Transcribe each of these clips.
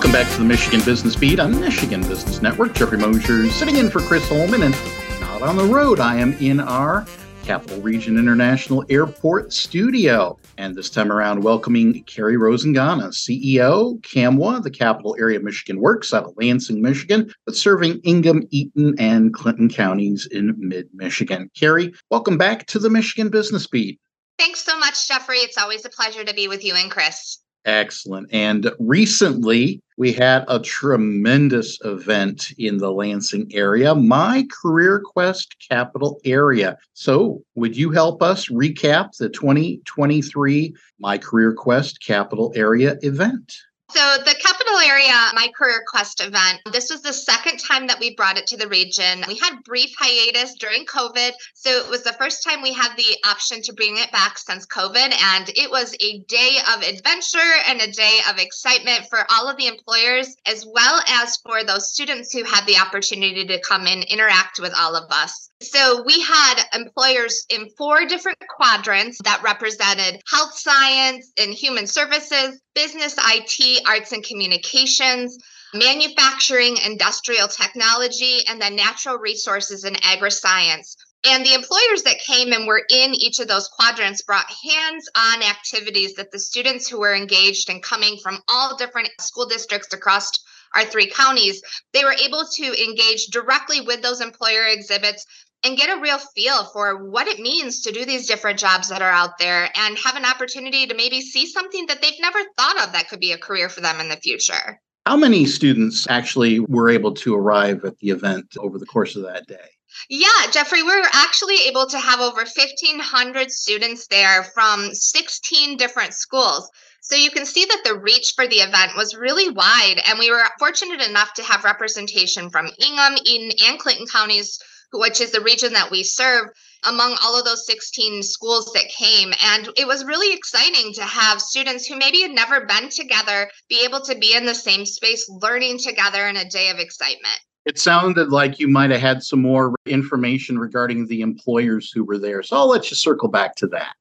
Welcome back to the Michigan Business Beat on Michigan Business Network. Jeffrey Mosher sitting in for Chris Holman and not on the road. I am in our Capital Region International Airport studio. And this time around, welcoming Carrie Rosingana, CEO, CAMWA, the Capital Area Michigan Works out of Lansing, Michigan, but serving Ingham, Eaton, and Clinton counties in mid Michigan. Carrie, welcome back to the Michigan Business Beat. Thanks so much, Jeffrey. It's always a pleasure to be with you and Chris. Excellent. And recently, we had a tremendous event in the Lansing area, My Career Quest Capital Area. So, would you help us recap the 2023 My Career Quest Capital Area event? So, the capital area, my career quest event, this was the second time that we brought it to the region. We had brief hiatus during COVID. So, it was the first time we had the option to bring it back since COVID. And it was a day of adventure and a day of excitement for all of the employers, as well as for those students who had the opportunity to come and interact with all of us. So we had employers in four different quadrants that represented health science and human services, business IT, arts and communications, manufacturing, industrial technology, and then natural resources and agri-science. And the employers that came and were in each of those quadrants brought hands on activities that the students who were engaged and coming from all different school districts across our three counties, they were able to engage directly with those employer exhibits and get a real feel for what it means to do these different jobs that are out there and have an opportunity to maybe see something that they've never thought of that could be a career for them in the future. How many students actually were able to arrive at the event over the course of that day? Yeah, Jeffrey, we were actually able to have over 1,500 students there from 16 different schools. So you can see that the reach for the event was really wide, and we were fortunate enough to have representation from Ingham, Eaton, and Clinton counties which is the region that we serve, among all of those 16 schools that came. And it was really exciting to have students who maybe had never been together be able to be in the same space, learning together in a day of excitement. It sounded like you might have had some more information regarding the employers who were there. So I'll let you circle back to that.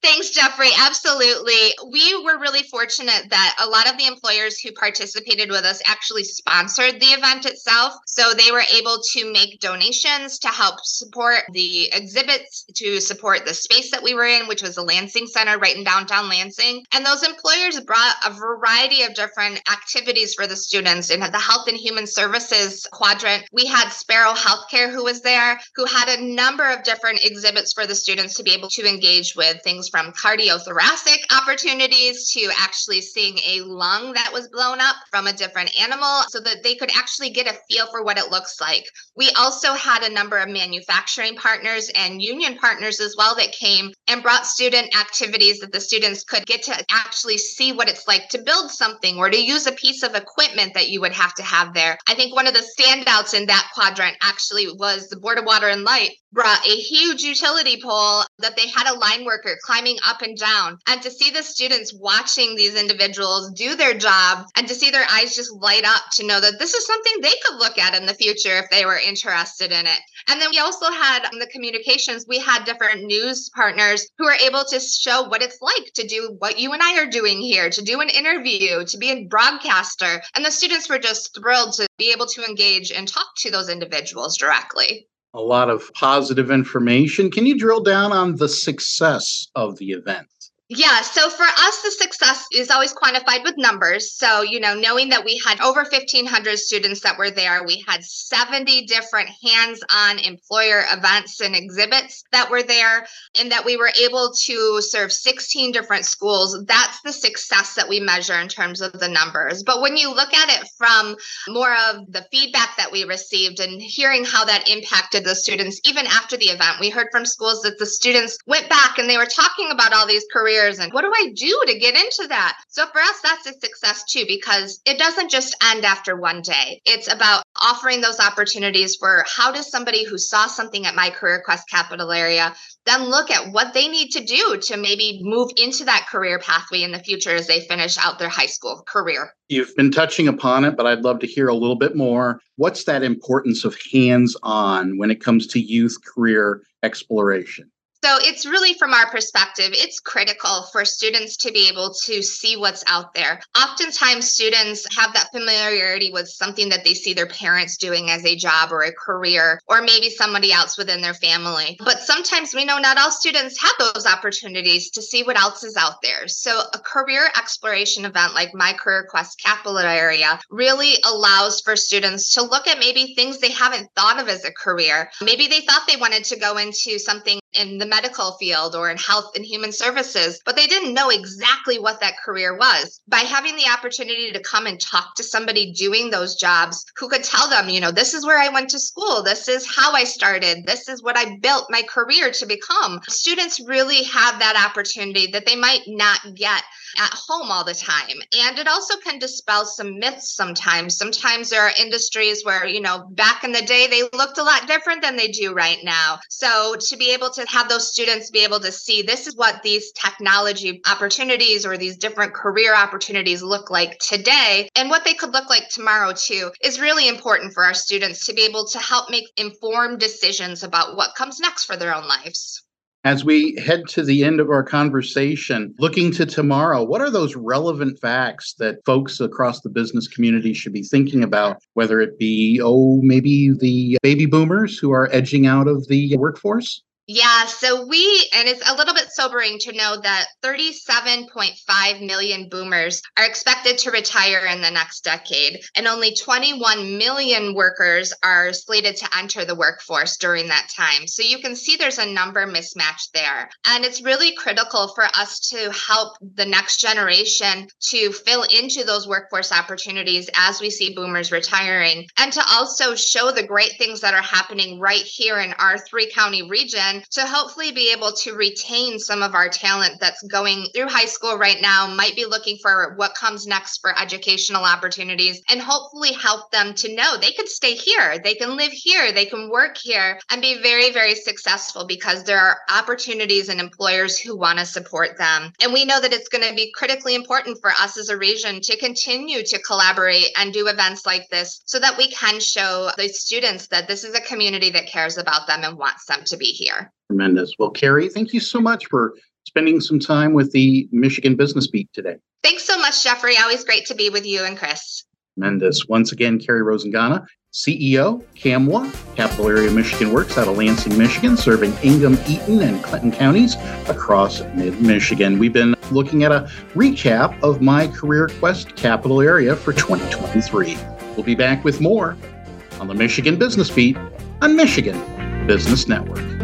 Thanks, Jeffrey. Absolutely. We were really fortunate that a lot of the employers who participated with us actually sponsored the event itself. So they were able to make donations to help support the exhibits, to support the space that we were in, which was the Lansing Center right in downtown Lansing. And those employers brought a variety of different activities for the students. In the Health and Human Services quadrant, we had Sparrow Healthcare who was there, who had a number of different exhibits for the students to be able to engage with things from cardiothoracic opportunities to actually seeing a lung that was blown up from a different animal so that they could actually get a feel for what it looks like. We also had a number of manufacturing partners and union partners as well that came and brought student activities that the students could get to actually see what it's like to build something or to use a piece of equipment that you would have to have there. I think one of the standouts in that quadrant actually was the Board of Water and Light brought a huge utility pole that they had a line worker climbing up and down. And to see the students watching these individuals do their job and to see their eyes just light up to know that this is something they could look at in the future if they were interested in it. And then we also had the communications, we had different news partners who are able to show what it's like to do what you and I are doing here, to do an interview, to be a broadcaster. And the students were just thrilled to be able to engage and talk to those individuals directly a lot of positive information. Can you drill down on the success of the event? Yeah. So for us, the success is always quantified with numbers. So, you know, knowing that we had over 1,500 students that were there, we had 70 different hands on employer events and exhibits that were there, and that we were able to serve 16 different schools. That's the success that we measure in terms of the numbers. But when you look at it from more of the feedback that we received and hearing how that impacted the students, even after the event, we heard from schools that the students went back and they were talking about all these careers careers and what do I do to get into that? So for us, that's a success too, because it doesn't just end after one day. It's about offering those opportunities for how does somebody who saw something at my career quest capital area then look at what they need to do to maybe move into that career pathway in the future as they finish out their high school career. You've been touching upon it, but I'd love to hear a little bit more. What's that importance of hands on when it comes to youth career exploration? So it's really from our perspective, it's critical for students to be able to see what's out there. Oftentimes, students have that familiarity with something that they see their parents doing as a job or a career, or maybe somebody else within their family. But sometimes we know not all students have those opportunities to see what else is out there. So a career exploration event like My Career Quest Capital Area really allows for students to look at maybe things they haven't thought of as a career. Maybe they thought they wanted to go into something in the medical field or in health and human services, but they didn't know exactly what that career was. By having the opportunity to come and talk to somebody doing those jobs who could tell them, you know, this is where I went to school, this is how I started, this is what I built my career to become. Students really have that opportunity that they might not get at home all the time. And it also can dispel some myths sometimes. Sometimes there are industries where, you know, back in the day, they looked a lot different than they do right now. So to be able to have those students be able to see this is what these technology opportunities or these different career opportunities look like today and what they could look like tomorrow too is really important for our students to be able to help make informed decisions about what comes next for their own lives. As we head to the end of our conversation, looking to tomorrow, what are those relevant facts that folks across the business community should be thinking about, whether it be, oh, maybe the baby boomers who are edging out of the workforce? Yeah, so we, and it's a little bit sobering to know that 37.5 million boomers are expected to retire in the next decade, and only 21 million workers are slated to enter the workforce during that time. So you can see there's a number mismatch there. And it's really critical for us to help the next generation to fill into those workforce opportunities as we see boomers retiring, and to also show the great things that are happening right here in our three county region to hopefully be able to retain some of our talent that's going through high school right now, might be looking for what comes next for educational opportunities, and hopefully help them to know they could stay here, they can live here, they can work here, and be very, very successful because there are opportunities and employers who want to support them. And we know that it's going to be critically important for us as a region to continue to collaborate and do events like this so that we can show the students that this is a community that cares about them and wants them to be here. Tremendous. Well, Carrie, thank you so much for spending some time with the Michigan Business Beat today. Thanks so much, Jeffrey. Always great to be with you and Chris. Tremendous. Once again, Carrie Rosingana, CEO, CAMWA, Capital Area Michigan Works out of Lansing, Michigan, serving Ingham, Eaton, and Clinton counties across mid Michigan. We've been looking at a recap of my Career Quest Capital Area for 2023. We'll be back with more on the Michigan Business Beat on Michigan Business Network.